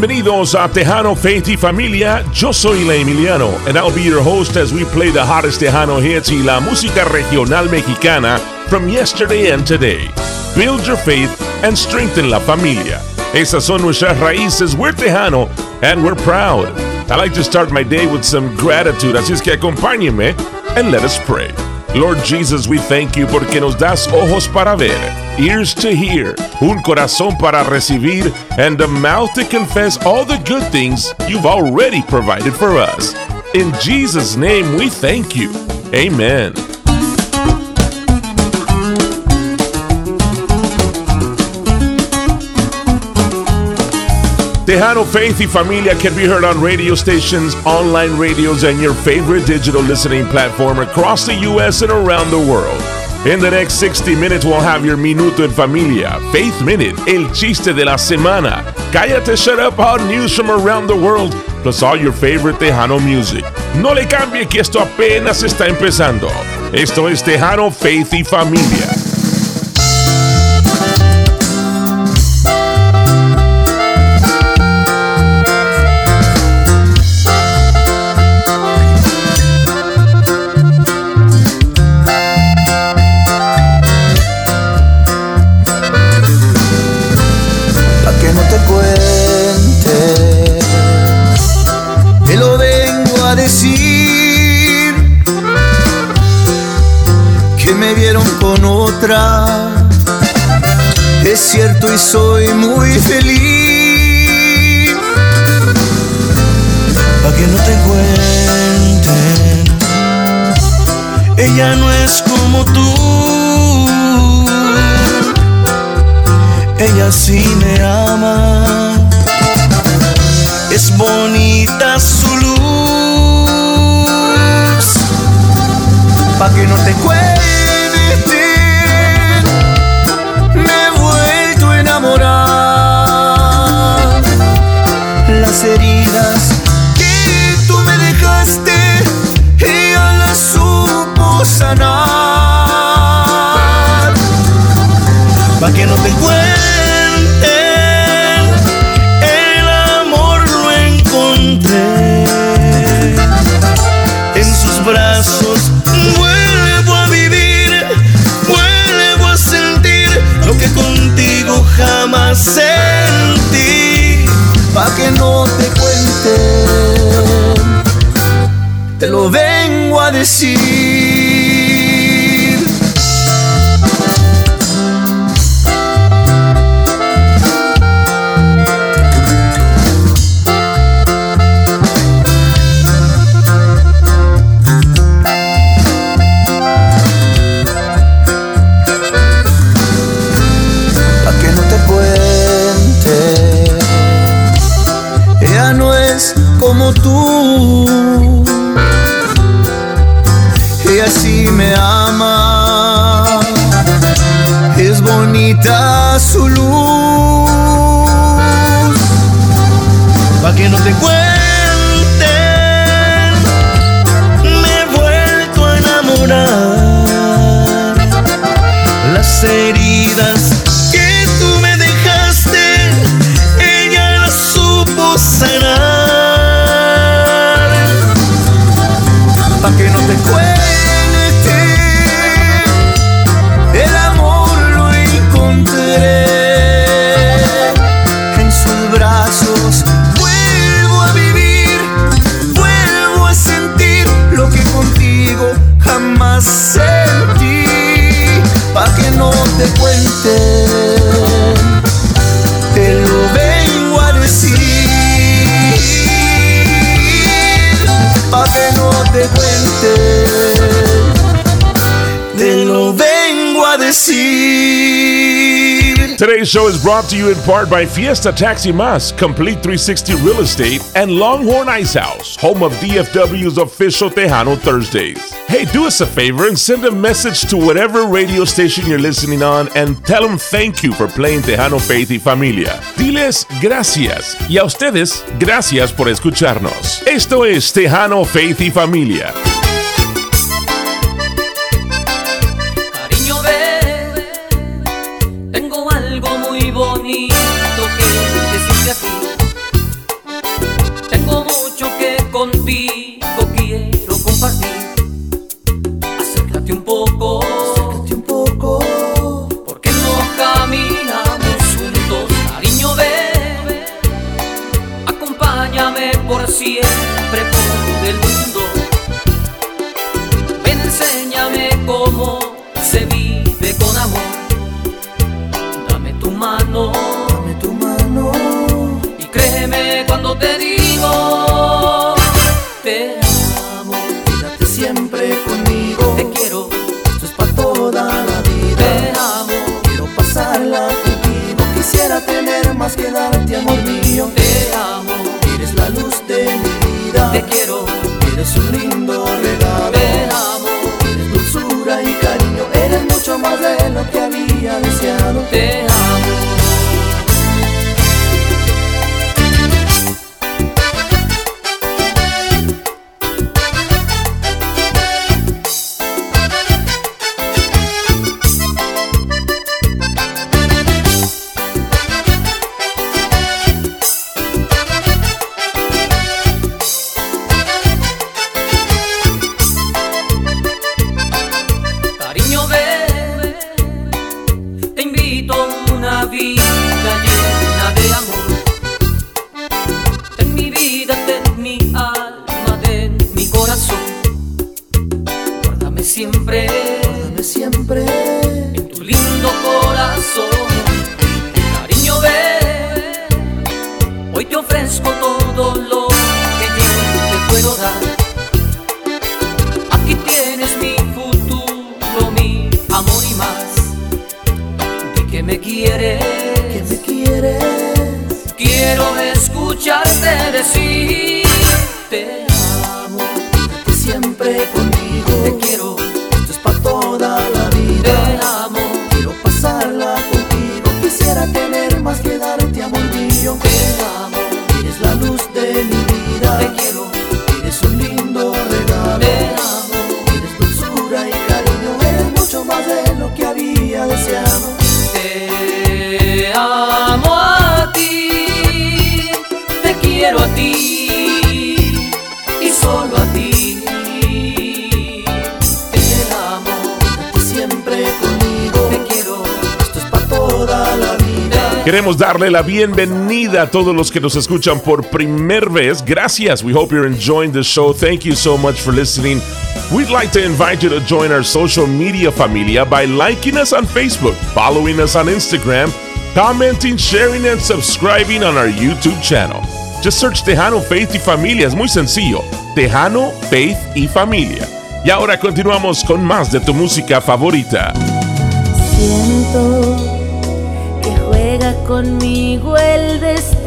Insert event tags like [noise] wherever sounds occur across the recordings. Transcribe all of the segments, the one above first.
bienvenidos a Tejano Faith y Familia. Yo soy La Emiliano and I'll be your host as we play the hottest Tejano hits y la música regional mexicana from yesterday and today. Build your faith and strengthen la familia. Esas son nuestras raíces. We're Tejano and we're proud. I like to start my day with some gratitude, así es que acompáñenme and let us pray. Lord Jesus, we thank you porque nos das ojos para ver, ears to hear, un corazón para recibir, and a mouth to confess all the good things you've already provided for us. In Jesus' name, we thank you. Amen. Tejano Faith y Familia can be heard on radio stations, online radios, and your favorite digital listening platform across the U.S. and around the world. In the next 60 minutes, we'll have your Minuto en Familia, Faith Minute, El Chiste de la Semana, Cállate Shut Up, Hot News from around the world, plus all your favorite Tejano music. No le cambie que esto apenas está empezando. Esto es Tejano Faith y Familia. Ella sí me ama. Es bonita su luz. Pa' que no te cuenten, no te cuenten. El amor lo encontré en sus brazos. Vuelvo a vivir, vuelvo a sentir lo que contigo jamás sentí. Pa' que no te cuenten, te lo vengo a decir. Today's show is brought to you in part by Fiesta Taxi Mas, Complete 360 Real Estate, and Longhorn Ice House, home of DFW's official Tejano Thursdays. Hey, do us a favor and send a message to whatever radio station you're listening on and tell them thank you for playing Tejano Faith y Familia. Diles gracias y a ustedes, gracias por escucharnos. Esto es Tejano Faith y Familia. necesito una vida llena de amor. Ten mi vida, ten mi alma, ten mi corazón. Guárdame siempre, guárdame siempre en tu lindo corazón. Cariño, ve, hoy te ofrezco todo lo que yo te puedo dar. me quieres, me quieres. Quiero escucharte decir. Queremos darle la bienvenida a todos los que nos escuchan por primera vez. Gracias. We hope you're enjoying the show. Thank you so much for listening. We'd like to invite you to join our social media familia by liking us on Facebook, following us on Instagram, commenting, sharing, and subscribing on our YouTube channel. Just search Tejano Faith y Familia. Es muy sencillo. Tejano Faith y Familia. Y ahora continuamos con más de tu música favorita. Conmigo el destino.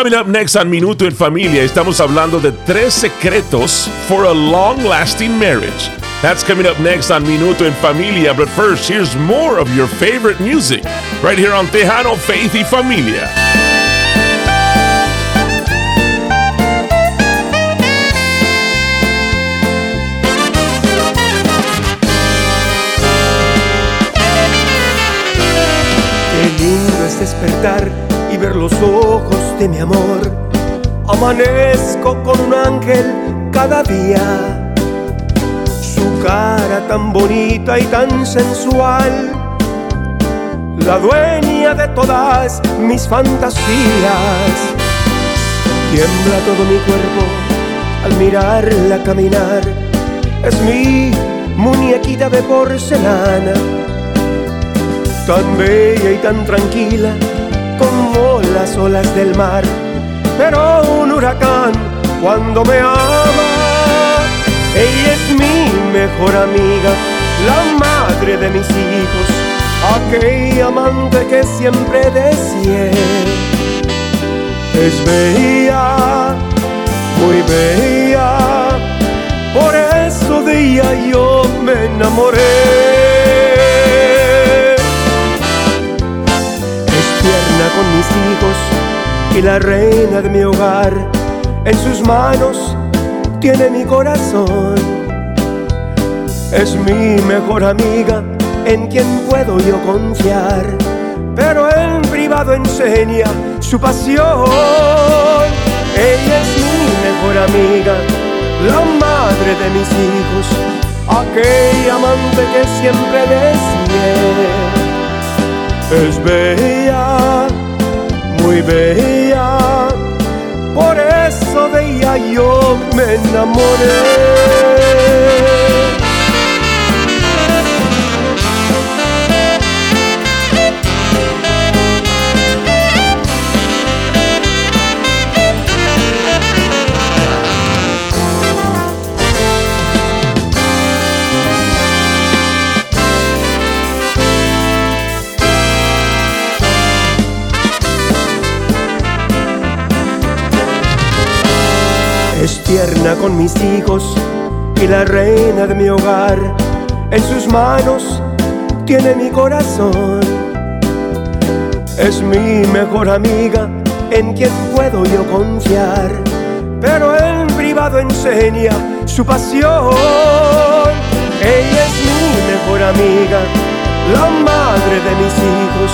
Coming up next on Minuto en Familia, estamos hablando de tres secretos for a long lasting marriage. That's coming up next on Minuto en Familia, but first, here's more of your favorite music right here on Tejano Faith y Familia. Qué lindo es despertar y ver los ojos de mi amor. Amanezco con un ángel cada día. Su cara tan bonita y tan sensual. La dueña de todas mis fantasías. Tiembla todo mi cuerpo al mirarla caminar. Es mi muñequita de porcelana tan bella y tan tranquila las olas del mar. Pero un huracán cuando me ama, ella es mi mejor amiga, la madre de mis hijos, aquella amante que siempre deseé. Es bella, muy bella, por eso de ella yo me enamoré. Con mis hijos y la reina de mi hogar. En sus manos tiene mi corazón. Es mi mejor amiga en quien puedo yo confiar. Pero en privado enseña su pasión. Ella es mi mejor amiga, la madre de mis hijos, aquella amante que siempre deseé. Es bella, muy bella, por eso de ella yo me enamoré. Tierna con mis hijos y la reina de mi hogar. En sus manos tiene mi corazón. Es mi mejor amiga en quien puedo yo confiar. Pero en privado enseña su pasión. Ella es mi mejor amiga, la madre de mis hijos,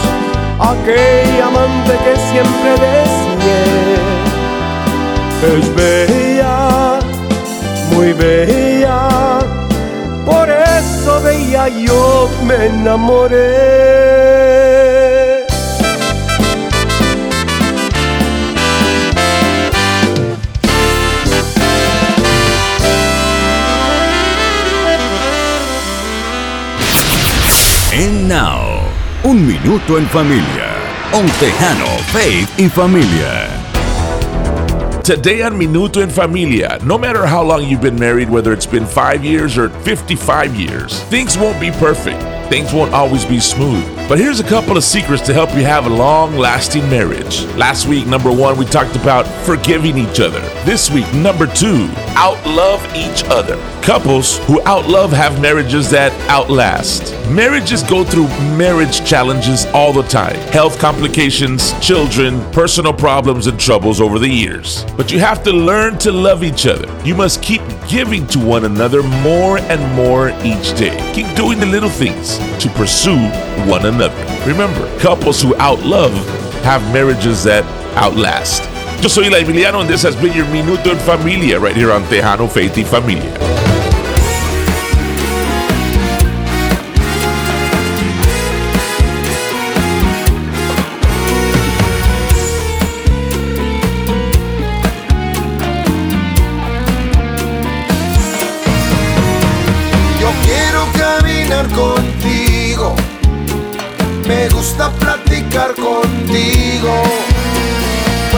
aquella amante que siempre deseé. Es bella, bella, por eso ella yo me enamoré. And now, un minuto en familia. On Tejano, Faith y Familia. Today on Minuto en Familia, no matter how long you've been married, whether it's been five years or 55 years, things won't be perfect. Things won't always be smooth. But here's a couple of secrets to help you have a long lasting marriage. Last week, number one, we talked about forgiving each other. This week, number two, outlove each other. Couples who outlove have marriages that outlast. Marriages go through marriage challenges all the time health complications, children, personal problems, and troubles over the years. But you have to learn to love each other. You must keep giving to one another more and more each day. Keep doing the little things to pursue one another. Remember, couples who outlove have marriages that outlast. Yo soy La Emiliano, and this has been your Minuto en Familia right here on Tejano Faith y Familia. Yo quiero caminar contigo, me gusta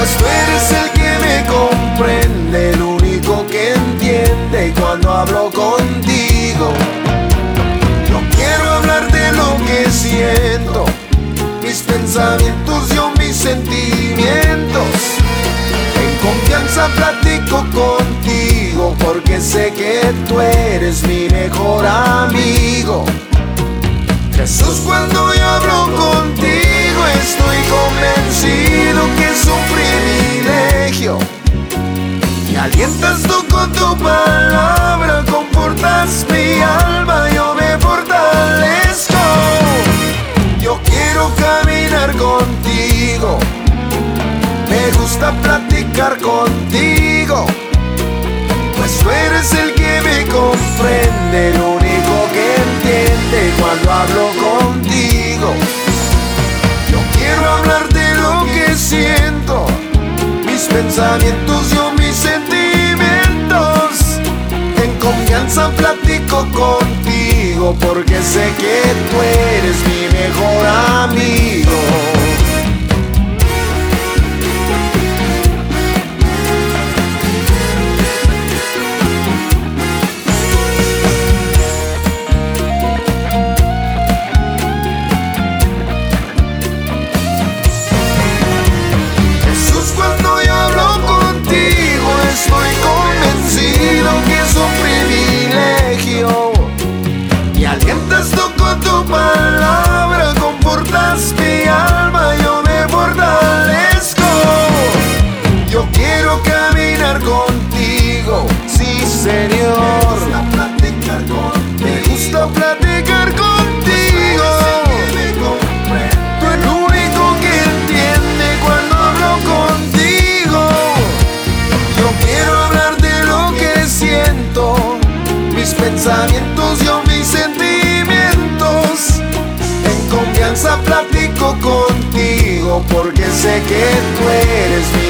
pues tú eres el que me comprende, el único que entiende cuando hablo contigo. Yo quiero hablar de lo que siento, mis pensamientos, yo mis sentimientos. En confianza platico contigo porque sé que tú eres mi mejor amigo. Jesús, cuando yo hablo contigo estoy convencido que alientas tú con tu palabra, confortas mi alma, yo me fortalezco. Yo quiero caminar contigo. Me gusta platicar contigo, pues tú eres el que me comprende, el único que entiende cuando hablo contigo. Yo quiero hablar de lo que siento, mis pensamientos, yo confianza platico contigo porque sé que tú eres mi mejor amigo. Palabra, confortas mi alma, yo me fortalezco. Yo quiero caminar contigo, sí, Señor. Me gusta platicar contigo. Tú el único que entiende cuando hablo contigo. Yo quiero hablar de lo que siento, mis pensamientos, porque sé que tú eres mi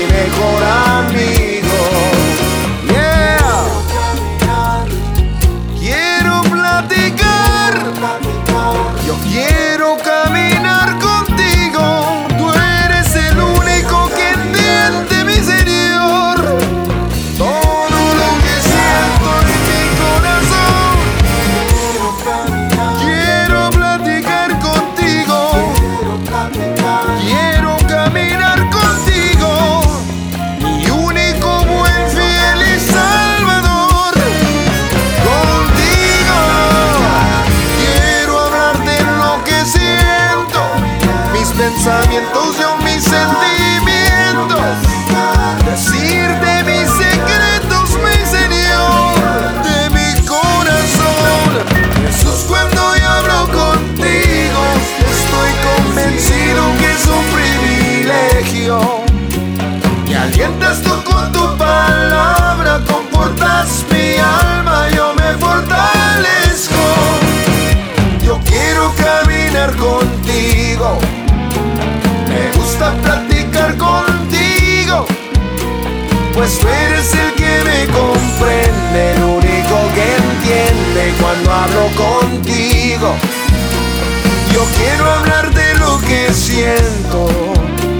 quiero hablar de lo que siento,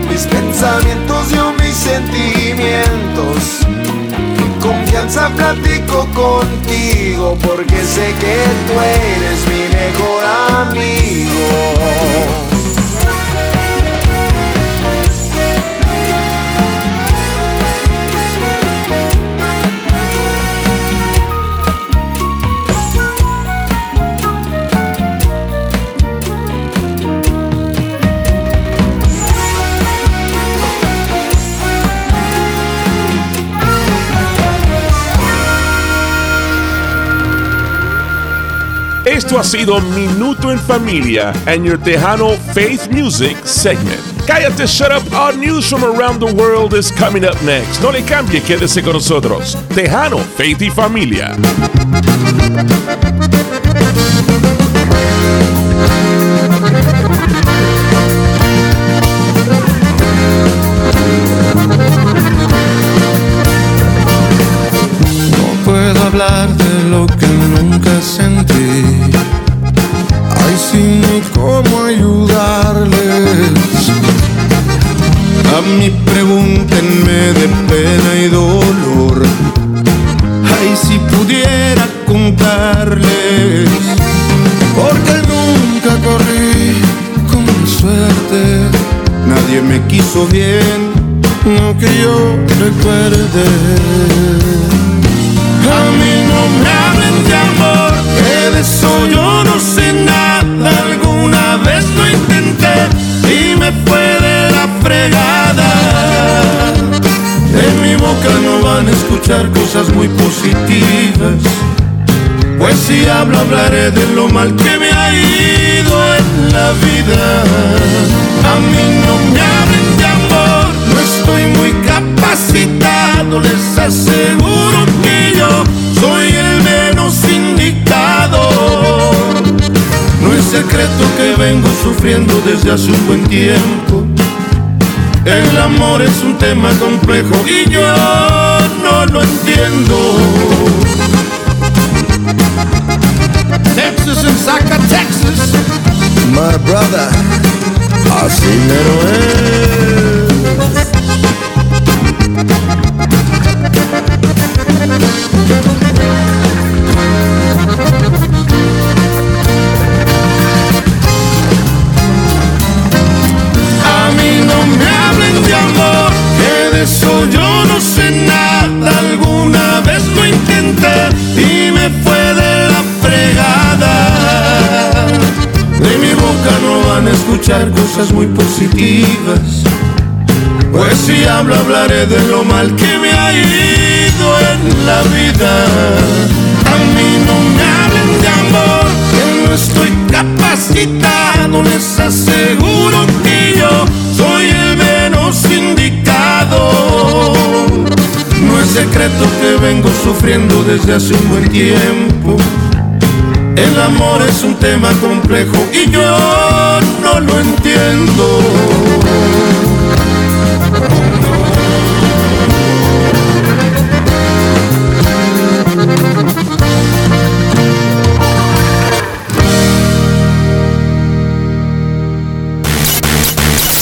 mis pensamientos, yo mis sentimientos. En confianza platico contigo porque sé que tú eres mi mejor sido Minuto en Familia and your Tejano Faith Music segment. Cállate, shut up. Our news from around the world is coming up next. No le cambie, quédese con nosotros. Tejano, Faith y Familia. hablar de lo A mí pregúntenme de pena y dolor. Ay, si pudiera contarles. Porque nunca corrí con suerte. Nadie me quiso bien, no que yo recuerde. A mí no me hablen de amor, que de eso yo no sé nada. Alguna vez lo intenté y me fue de la fregada. En mi boca no van a escuchar cosas muy positivas. Pues si hablo, hablaré de lo mal que me ha ido en la vida. A mí no me hablen de amor, no estoy muy capacitado, les aseguro que yo soy el menos indicado. No es secreto que vengo sufriendo desde hace un buen tiempo. El amor es un tema complejo y yo no lo entiendo. Texas and Saca, Texas. My brother, así mero es. Escuchar cosas muy positivas. Pues si hablo hablaré de lo mal que me ha ido en la vida. A mí no me hablen de amor, que no estoy capacitado. Les aseguro que yo soy el menos indicado. No es secreto que vengo sufriendo desde hace un buen tiempo. El amor es un tema complejo y yo no lo entiendo.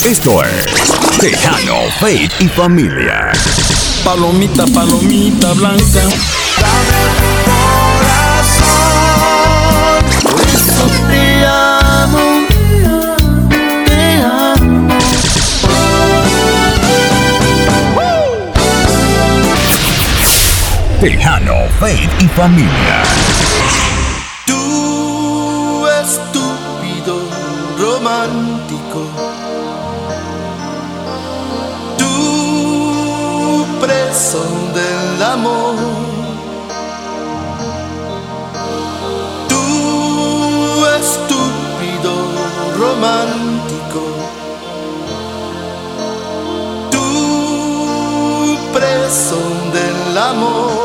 Esto es Tejano, Faith y Familia. Palomita, palomita blanca. Faith y Familia. Tú estúpido romántico. Tú preso del amor. Tú estúpido romántico. Tú preso del amor.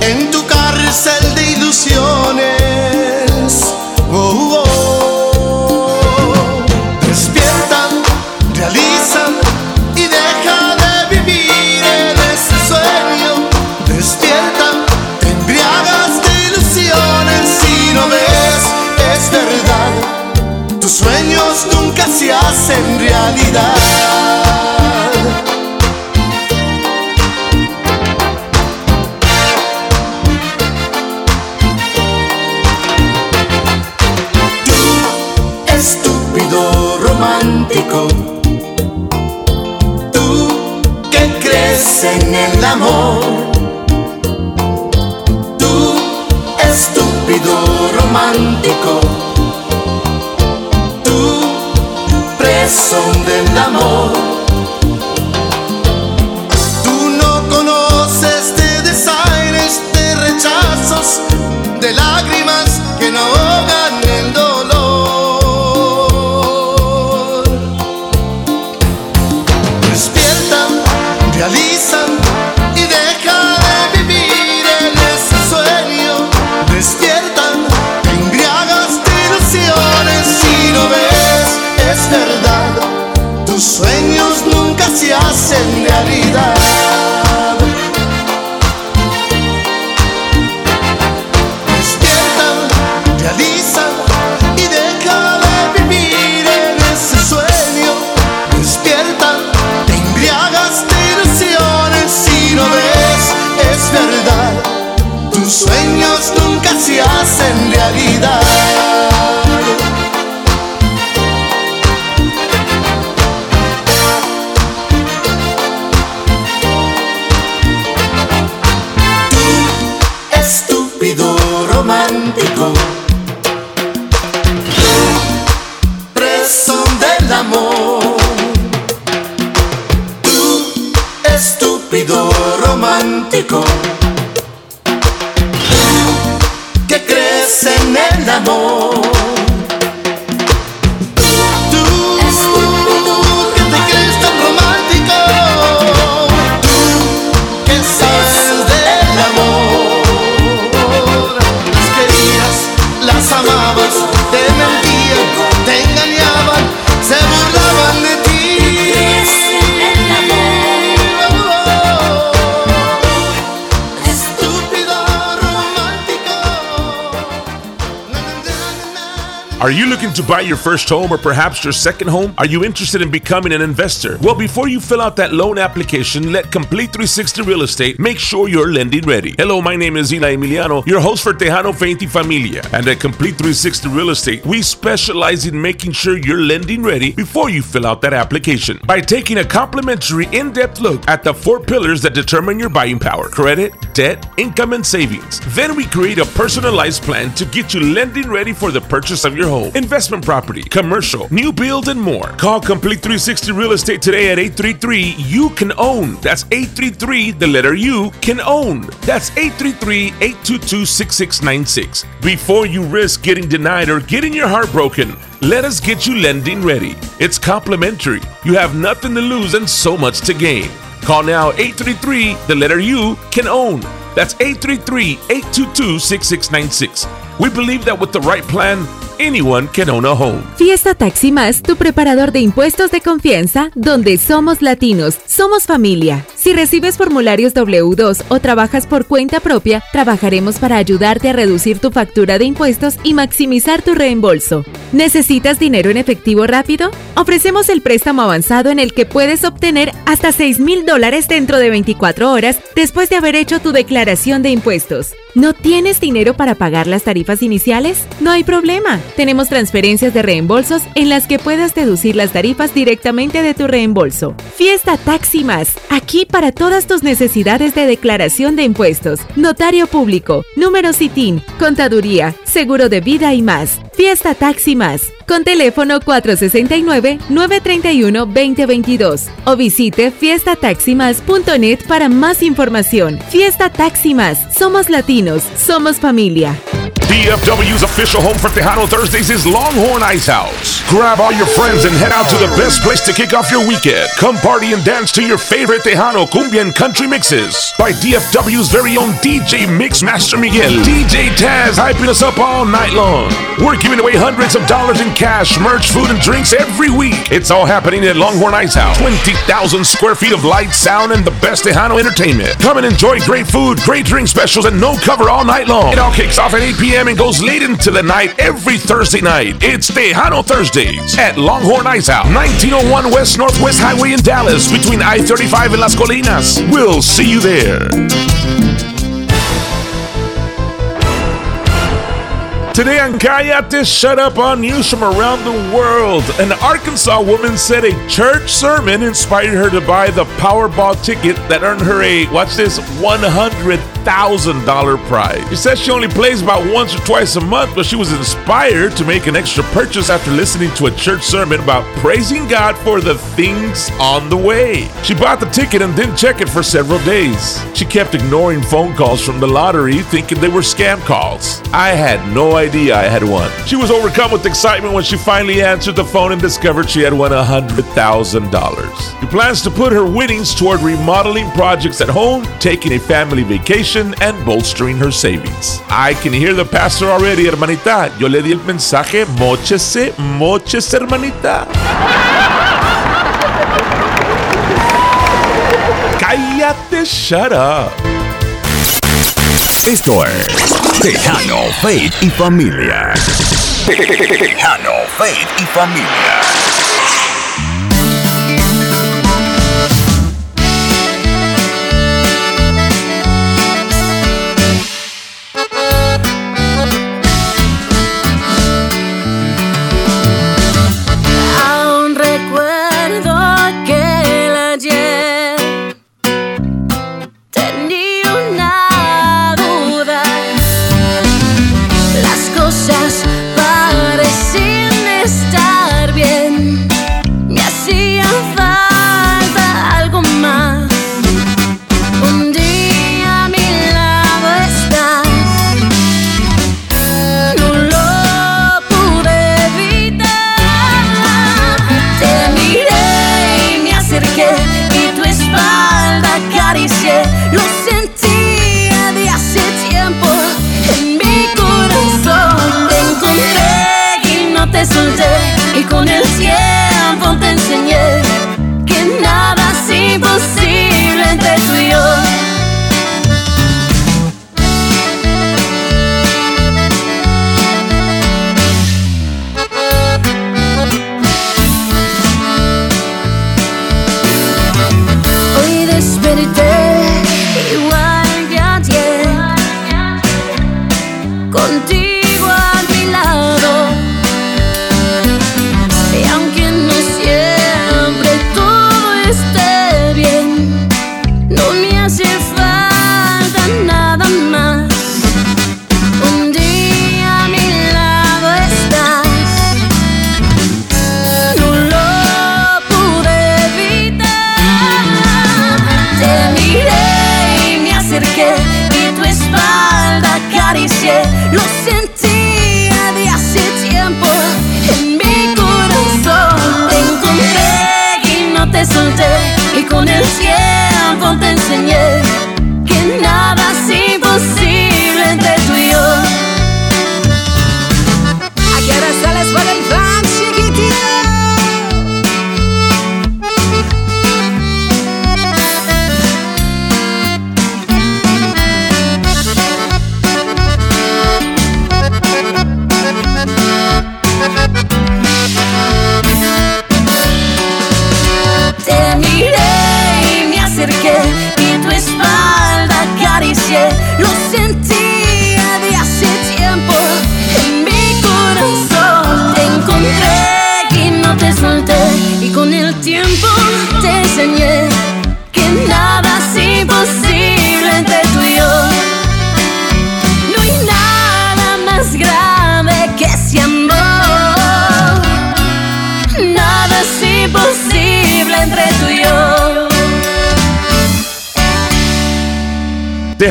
en tu cárcel de ilusiones. Oh, your first home or perhaps your second home? Are you interested in becoming an investor? Well, before you fill out that loan application, let Complete 360 Real Estate make sure you're lending ready. Hello, my name is Eli Emiliano, your host for Tejano Fe y Familia. And at Complete 360 Real Estate, we specialize in making sure you're lending ready before you fill out that application by taking a complimentary in depth look at the four pillars that determine your buying power credit, debt, income, and savings. Then we create a personalized plan to get you lending ready for the purchase of your home, investment property, commercial, new build, and more. Call Complete 360 Real Estate today at 833 You Can Own. That's 833 the letter U can own. That's 833 822 6696. Before you risk getting denied or getting your heart broken, let us get you lending ready. It's complimentary. You have nothing to lose and so much to gain. Call now 833 the letter U can own. That's 833 822 6696. We believe that with the right plan, anyone can own a home. Fiesta Taxi Más, tu preparador de impuestos de confianza, donde somos latinos, somos familia. Si recibes formularios W2 o trabajas por cuenta propia, trabajaremos para ayudarte a reducir tu factura de impuestos y maximizar tu reembolso. ¿Necesitas dinero en efectivo rápido? Ofrecemos el préstamo avanzado en el que puedes obtener hasta 6 mil dólares dentro de 24 horas después de haber hecho tu declaración de impuestos. ¿No tienes dinero para pagar las tarifas iniciales? No hay problema. Tenemos transferencias de reembolsos en las que puedas deducir las tarifas directamente de tu reembolso. Fiesta Taxi Más, aquí para todas tus necesidades de declaración de impuestos, notario público, número CITIN, contaduría, seguro de vida y más. Fiesta Taxi Más, con teléfono 469-931-2022 o visite fiestataximas.net para más información. Fiesta Taxi Más, somos latinos, somos familia. DFW's official home for Tejano Thursdays is Longhorn Ice House. Grab all your friends and head out to the best place to kick off your weekend. Come party and dance to your favorite Tejano cumbia and country mixes by DFW's very own DJ Mix Master Miguel. DJ Taz hyping us up all night long. We're giving away hundreds of dollars in cash, merch, food, and drinks every week. It's all happening at Longhorn Ice House. 20,000 square feet of light, sound, and the best Tejano entertainment. Come and enjoy great food, great drink specials, and no cover all night long. It all kicks off at 8 p.m. and goes late into the night every Thursday night. It's Tejano Thursdays at Longhorn Ice House, 1901 West Northwest Highway in Dallas, between I 35 and Las Colinas. We'll see you there. Today on Cayate Shut Up on news from around the world, an Arkansas woman said a church sermon inspired her to buy the Powerball ticket that earned her a, watch this, $100,000 prize. She says she only plays about once or twice a month, but she was inspired to make an extra purchase after listening to a church sermon about praising God for the things on the way. She bought the ticket and didn't check it for several days. She kept ignoring phone calls from the lottery, thinking they were scam calls. I had no idea idea I had won. She was overcome with excitement when she finally answered the phone and discovered she had won $100,000. She plans to put her winnings toward remodeling projects at home, taking a family vacation, and bolstering her savings. I can hear the pastor already, hermanita. Yo le di el mensaje, mochese, mochese, hermanita. [laughs] Cállate, shut up. Esto es Tejano, Faith y Familia. Tejano, Faith y Familia. again.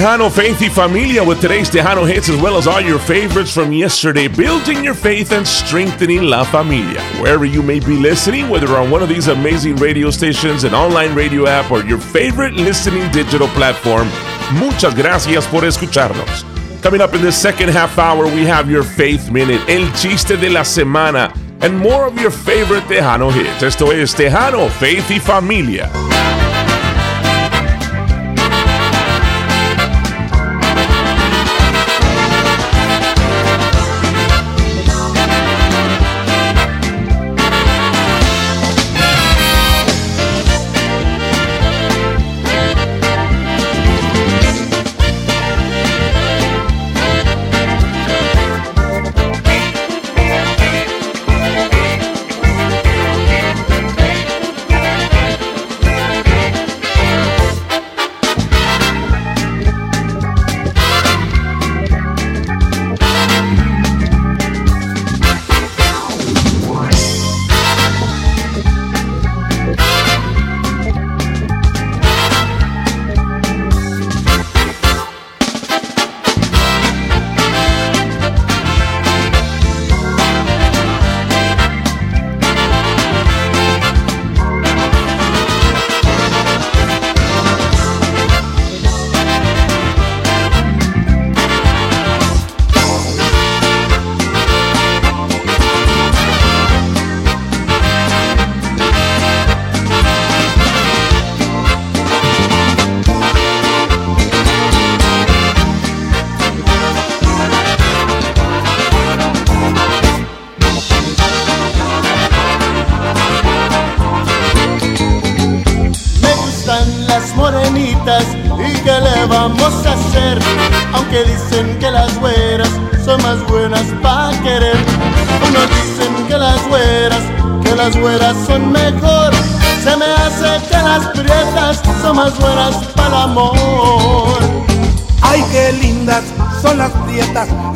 Tejano Faith y Familia with today's Tejano hits as well as all your favorites from yesterday, building your faith and strengthening La Familia. Wherever you may be listening, whether on one of these amazing radio stations, an online radio app, or your favorite listening digital platform, muchas gracias por escucharnos. Coming up in the second half hour, we have your Faith Minute, El Chiste de la Semana, and more of your favorite Tejano hits. Esto es Tejano, Faith y Familia.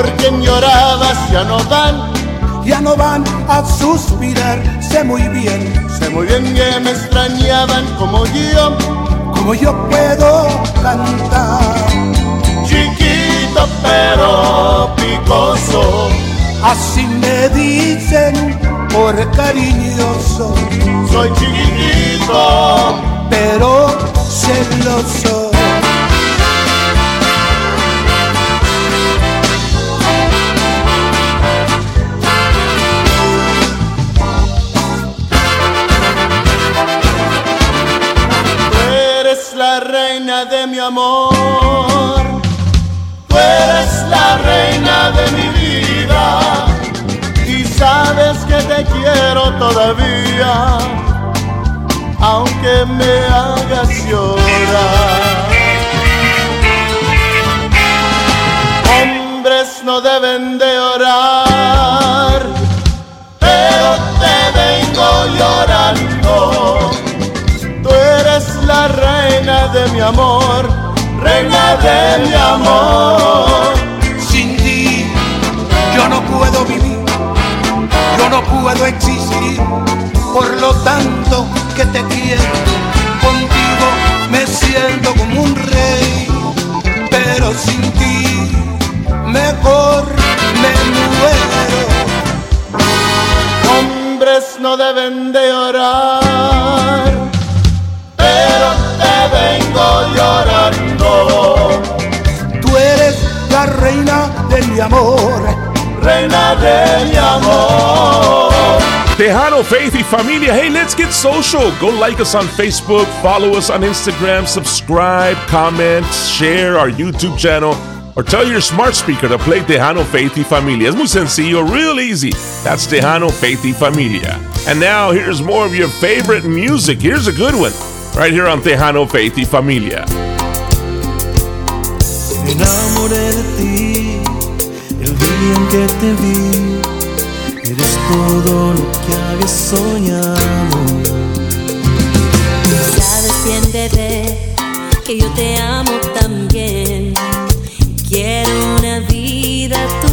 llegó porque llorabas, ya no van ya no van a suspirar. Sé muy bien, sé muy bien que me extrañaban como yo, como yo puedo cantar. Chiquito pero picoso, así me dicen por cariñoso. Soy chiquito pero celoso. De mi amor. Y Familia. Hey, let's get social. Go like us on Facebook, follow us on Instagram, subscribe, comment, share our YouTube channel, or tell your smart speaker to play Tejano Faith y Familia. Es muy sencillo, real easy. That's Tejano Faith y Familia. And now here's more of your favorite music. Here's a good one. right here on Tejano Faith y Familia. Enamoré de ti el día en que te vi. Todo lo que había soñado. Sabes bien, bebé, que yo te amo también. Quiero una vida a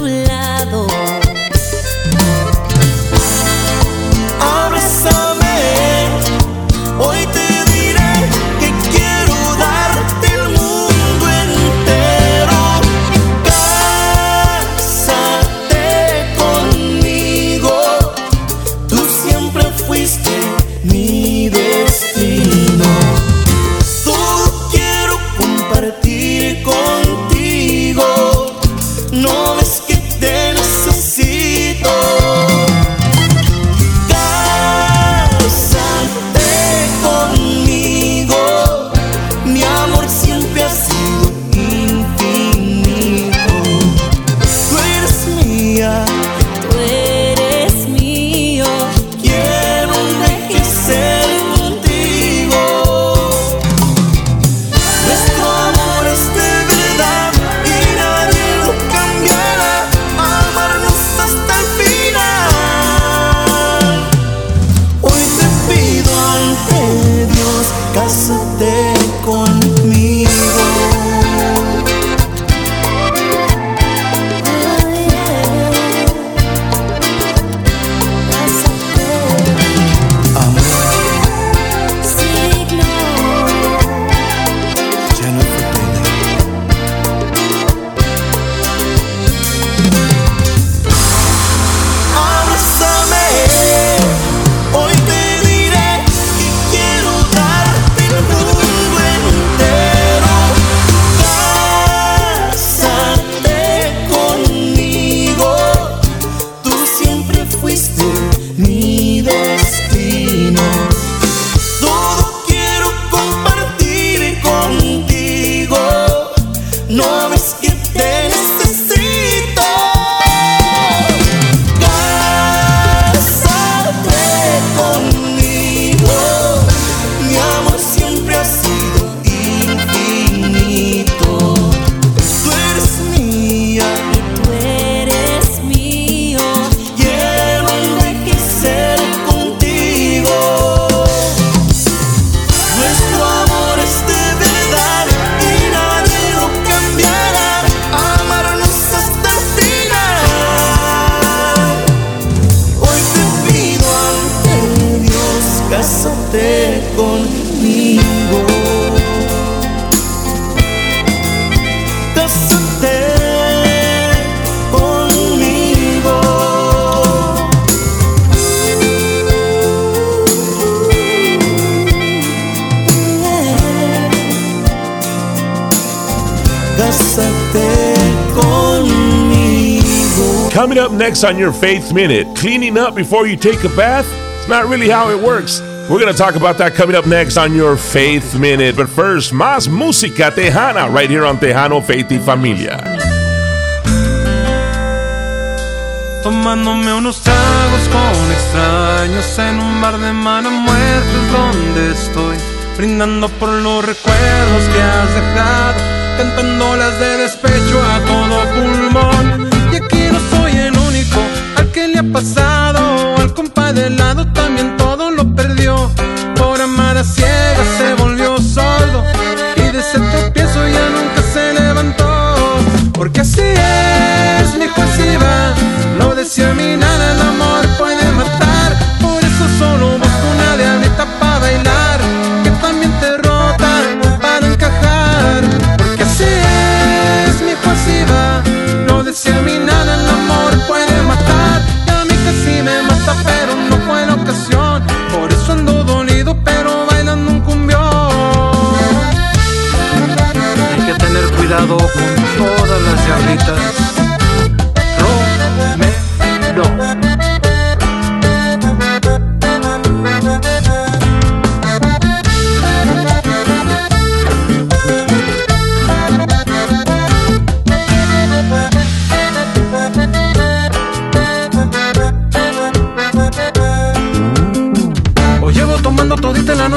on your Faith Minute. Cleaning up before you take a bath? It's not really how it works. We're going to talk about that coming up next on your Faith Minute. But first, más música tejana right here on Tejano Faith y Familia. Tomándome unos tragos con extraños en un bar de mano donde estoy. Brindando por los recuerdos que has dejado. Cantando las de despecho a todo pulmón. Pasado Al compa de lado también todo lo perdió. Por amar a ciegas se volvió sordo Y de ese tropiezo ya nunca se levantó. Porque así es, mi va No decía mí nada, con todas las diablitas.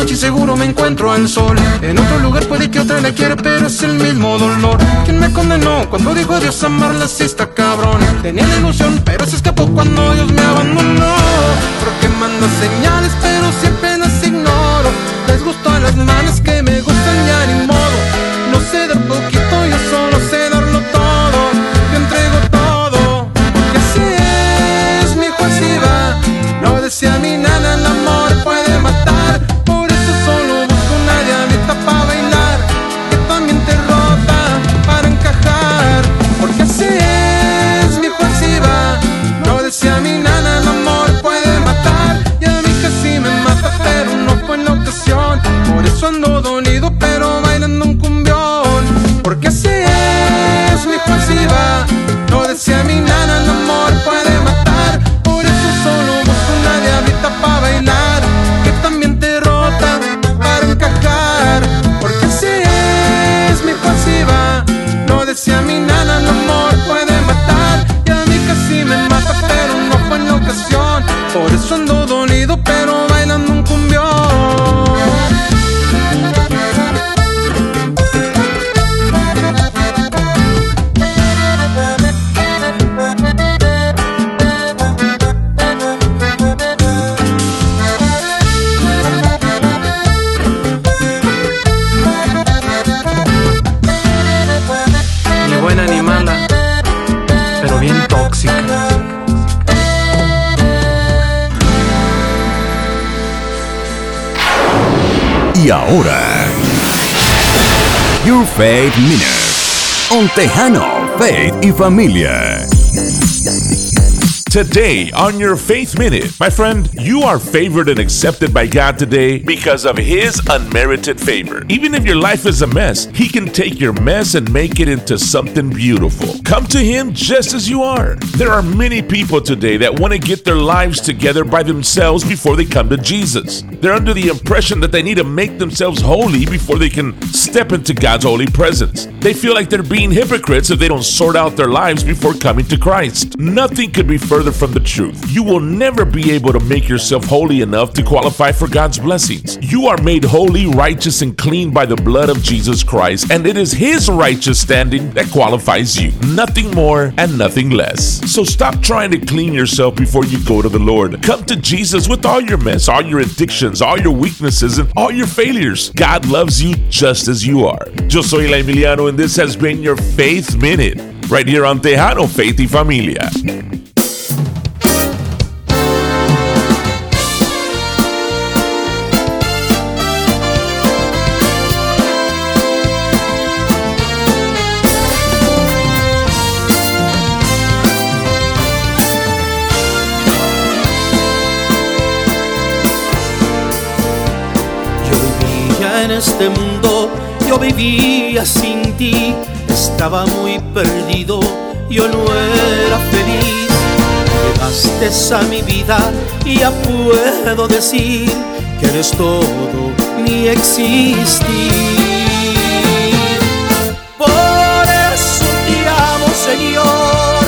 Noche y seguro me encuentro al sol. En otro lugar puede que otra la quiera, pero es el mismo dolor. ¿Quién me condenó cuando dijo Dios amarla si está cabrón? Tenía la ilusión, pero se escapó cuando Dios me abandonó. Porque manda señales, pero siempre las ignoro. Les gustó a las manos que me gustan ya ahora, Your Faith Minute. On Tejano, Faith y Familia. Today on your Faith Minute, my friend, you are favored and accepted by God today because of His unmerited favor. Even if your life is a mess, He can take your mess and make it into something beautiful. Come to Him just as you are. There are many people today that want to get their lives together by themselves before they come to Jesus. They're under the impression that they need to make themselves holy before they can step into God's holy presence. They feel like they're being hypocrites if they don't sort out their lives before coming to Christ. Nothing could be further from the truth. You will never be able to make yourself holy enough to qualify for God's blessings. You are made holy, righteous, and clean by the blood of Jesus Christ, and it is His righteous standing that qualifies you. Nothing more and nothing less. So stop trying to clean yourself before you go to the Lord. Come to Jesus with all your mess, all your addictions, all your weaknesses, and all your failures. God loves you just as you are. Yo soy La Emiliano, and this has been your Faith Minute, right here on Tejano Faith y Familia. Este mundo, yo vivía sin ti, estaba muy perdido, yo no era feliz. Llegaste a mi vida y ya puedo decir que eres todo mi existir. Por eso te amo, Señor,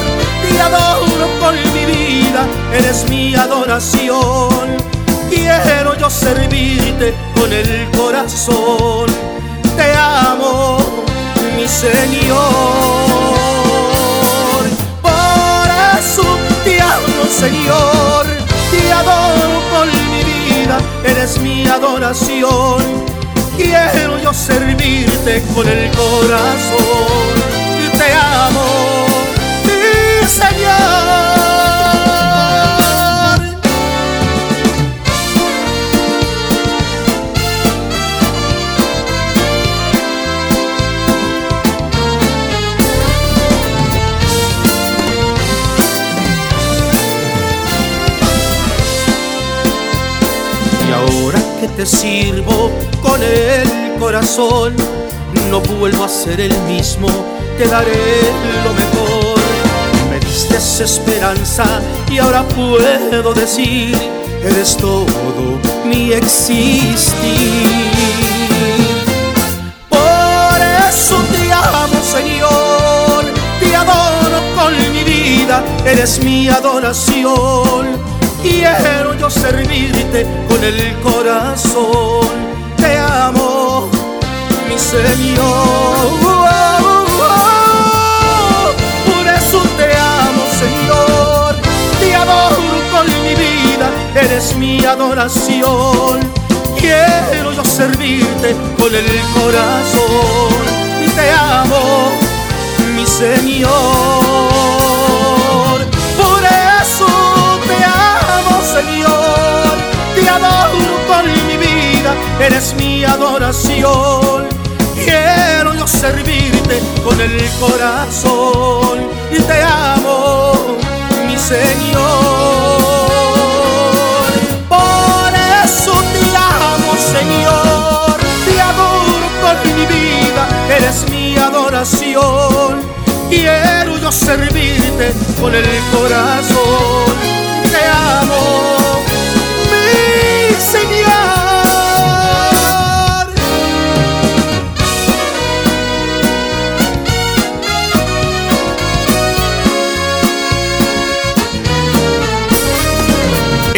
te adoro con mi vida, eres mi adoración. Quiero yo servirte con el corazón. Te amo, mi Señor. Por eso te amo, Señor. Te adoro con mi vida, eres mi adoración. Quiero yo servirte con el corazón. Te amo, mi Señor. Que te sirvo con el corazón, no vuelvo a ser el mismo, te daré lo mejor. Me diste esperanza y ahora puedo decir, eres todo mi existir. Por eso te amo, Señor, te adoro con mi vida, eres mi adoración. Quiero yo servirte con el corazón. Te amo, mi Señor. Por eso te amo, Señor. Te adoro con mi vida, eres mi adoración. Quiero yo servirte con el corazón. Te amo, mi. Señor, eres mi adoración. Quiero yo servirte con el corazón y te amo, mi Señor. Por eso te amo, Señor, te adoro con mi vida, eres mi adoración. Quiero yo servirte con el corazón te amo,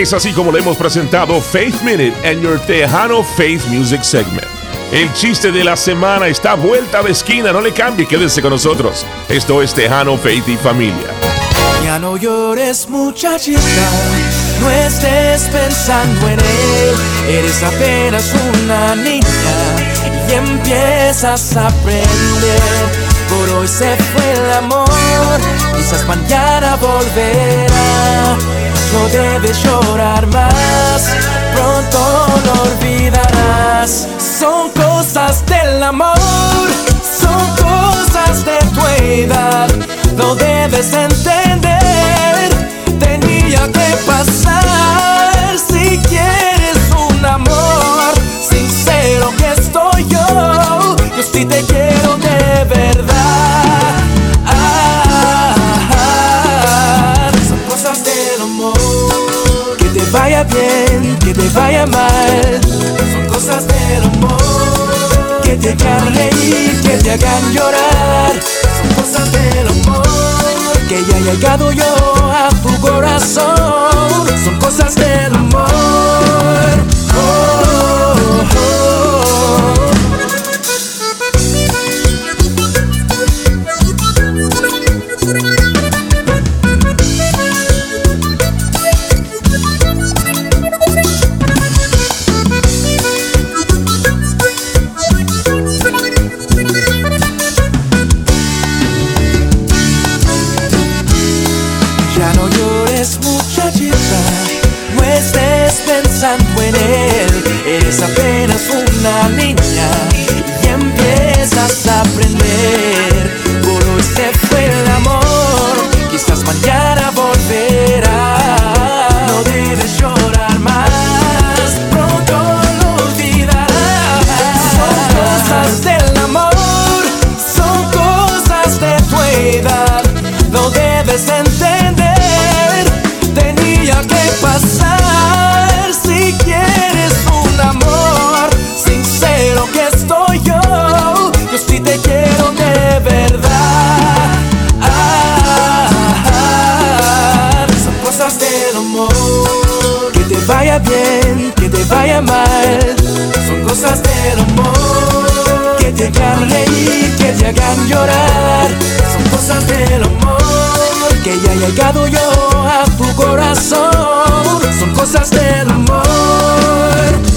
Es así como le hemos presentado Faith Minute en your Tejano Faith Music Segment. El chiste de la semana está vuelta de esquina, no le cambie, quédese con nosotros. Esto es Tejano Faith y Familia. Ya no llores muchachita, no estés pensando en él, eres apenas una niña y empiezas a aprender. Por hoy se fue el amor, quizás mañana volverá. No debes llorar más, pronto lo olvidarás. Son cosas del amor, son cosas de tu edad, no debes entender que pasar si quieres un amor sincero que estoy yo. Yo sí te quiero vaya bien, que te vaya mal. Son cosas del amor. Que te hagan reír, que te hagan llorar. Son cosas del amor que ya he llegado yo a tu corazón. Son cosas del amor. Oh, se amor. que te vaya mal. Son cosas del amor. Que te hagan reír, que te hagan llorar. Son cosas del amor. Que ya he llegado yo a tu corazón. Son cosas del amor.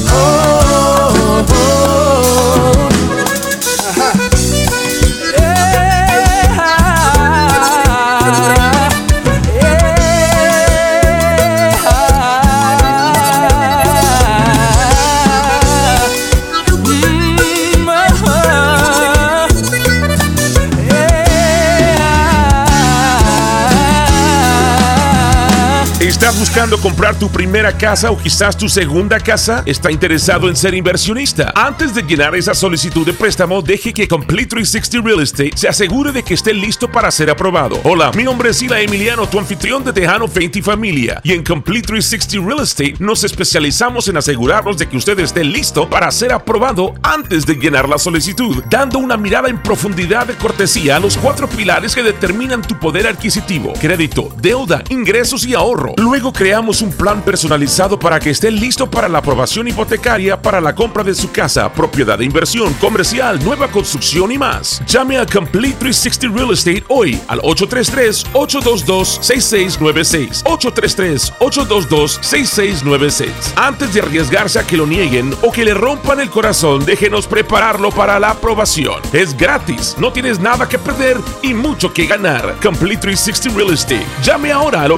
Buscando comprar tu primera casa o quizás tu segunda casa? ¿Está interesado en ser inversionista? Antes de llenar esa solicitud de préstamo, deje que Complete 360 Real Estate se asegure de que esté listo para ser aprobado. Hola, mi nombre es Ila Emiliano, tu anfitrión de Tejano Faith y Familia. Y en Complete 360 Real Estate nos especializamos en asegurarnos de que usted esté listo para ser aprobado antes de llenar la solicitud, dando una mirada en profundidad de cortesía a los cuatro pilares que determinan tu poder adquisitivo, crédito, deuda, ingresos y ahorro. Luego creamos un plan personalizado para que esté listo para la aprobación hipotecaria para la compra de su casa, propiedad de inversión, comercial, nueva construcción y más. Llame a Complete 360 Real Estate hoy al 833-822-6696. 833-822-6696. Antes de arriesgarse a que lo nieguen o que le rompan el corazón, déjenos prepararlo para la aprobación. Es gratis, no tienes nada que perder y mucho que ganar. Complete 360 Real Estate. Llame ahora al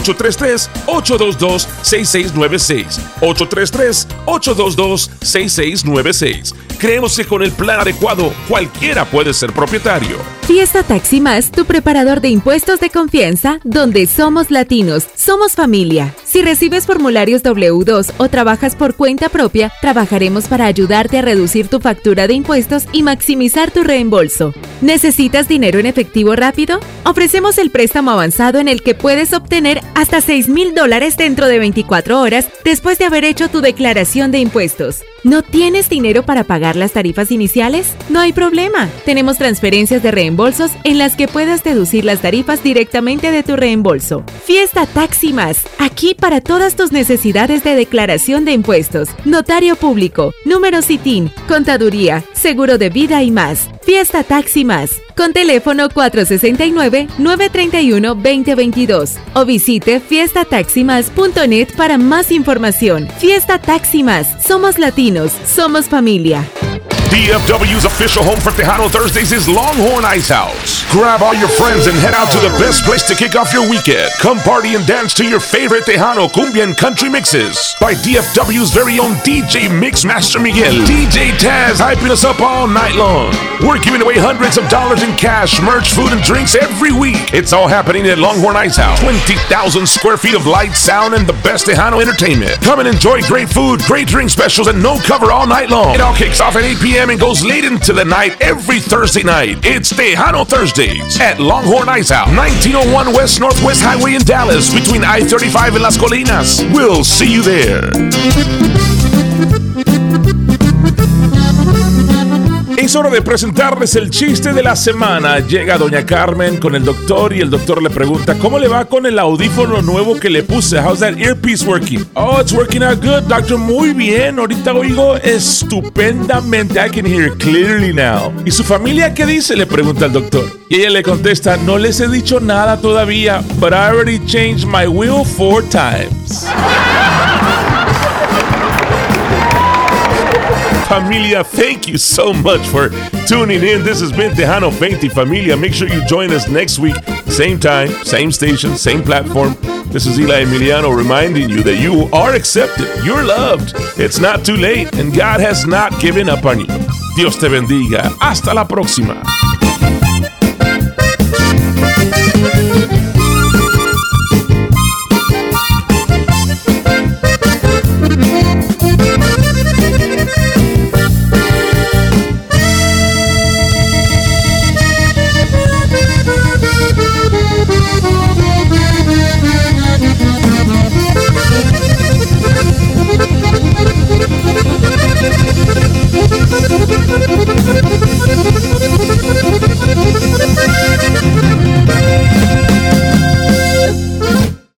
833-822-6696. 833-822-6696. Creemos que con el plan adecuado, cualquiera puede ser propietario. Fiesta Taxi Más, tu preparador de impuestos de confianza, donde somos latinos, somos familia. Si recibes formularios W2 o trabajas por cuenta propia, trabajaremos para ayudarte a reducir tu factura de impuestos y maximizar tu reembolso. ¿Necesitas dinero en efectivo rápido? Ofrecemos el préstamo avanzado en el que puedes obtener hasta 6 mil dólares dentro de 24 horas después de haber hecho tu declaración de impuestos. ¿No tienes dinero para pagar las tarifas iniciales? No hay problema. Tenemos transferencias de reembolsos en las que puedas deducir las tarifas directamente de tu reembolso. Fiesta Taxi Más, aquí para todas tus necesidades de declaración de impuestos, notario público, número CITIN, contaduría, seguro de vida y más. Fiesta Taxi Más, con teléfono 469-931-2022 o visite fiestataximas.net para más información. Fiesta Taxi Más, somos latinos, somos familia. DFW's official home for Tejano Thursdays is Longhorn Ice House. Grab all your friends and head out to the best place to kick off your weekend. Come party and dance to your favorite Tejano cumbia and country mixes by DFW's very own DJ Mix Master Miguel. DJ Taz hyping us up all night long. We're giving away hundreds of dollars in cash, merch, food, and drinks every week. It's all happening at Longhorn Ice House. 20,000 square feet of light, sound, and the best Tejano entertainment. Come and enjoy great food, great drink specials, and no cover all night long. It all kicks off at 8 p.m and goes late into the night every Thursday night. It's Tejano Thursdays at Longhorn Ice House, 1901 West Northwest Highway in Dallas, between I 35 and Las Colinas. We'll see you there. Es hora de presentarles el chiste de la semana. Llega doña Carmen con el doctor y el doctor le pregunta, ¿cómo le va con el audífono nuevo que le puse? How's that earpiece working? Oh, it's working out good, doctor. Muy bien. Ahorita oigo estupendamente. I can hear clearly now. ¿Y su familia qué dice? Le pregunta el doctor. Y ella le contesta, no les he dicho nada todavía, but I already changed my wheel four times. [laughs] Familia, thank you so much for tuning in. This has been Tejano 20 Familia. Make sure you join us next week, same time, same station, same platform. This is Eli Emiliano reminding you that you are accepted, you're loved. It's not too late, and God has not given up on you. Dios te bendiga. Hasta la próxima.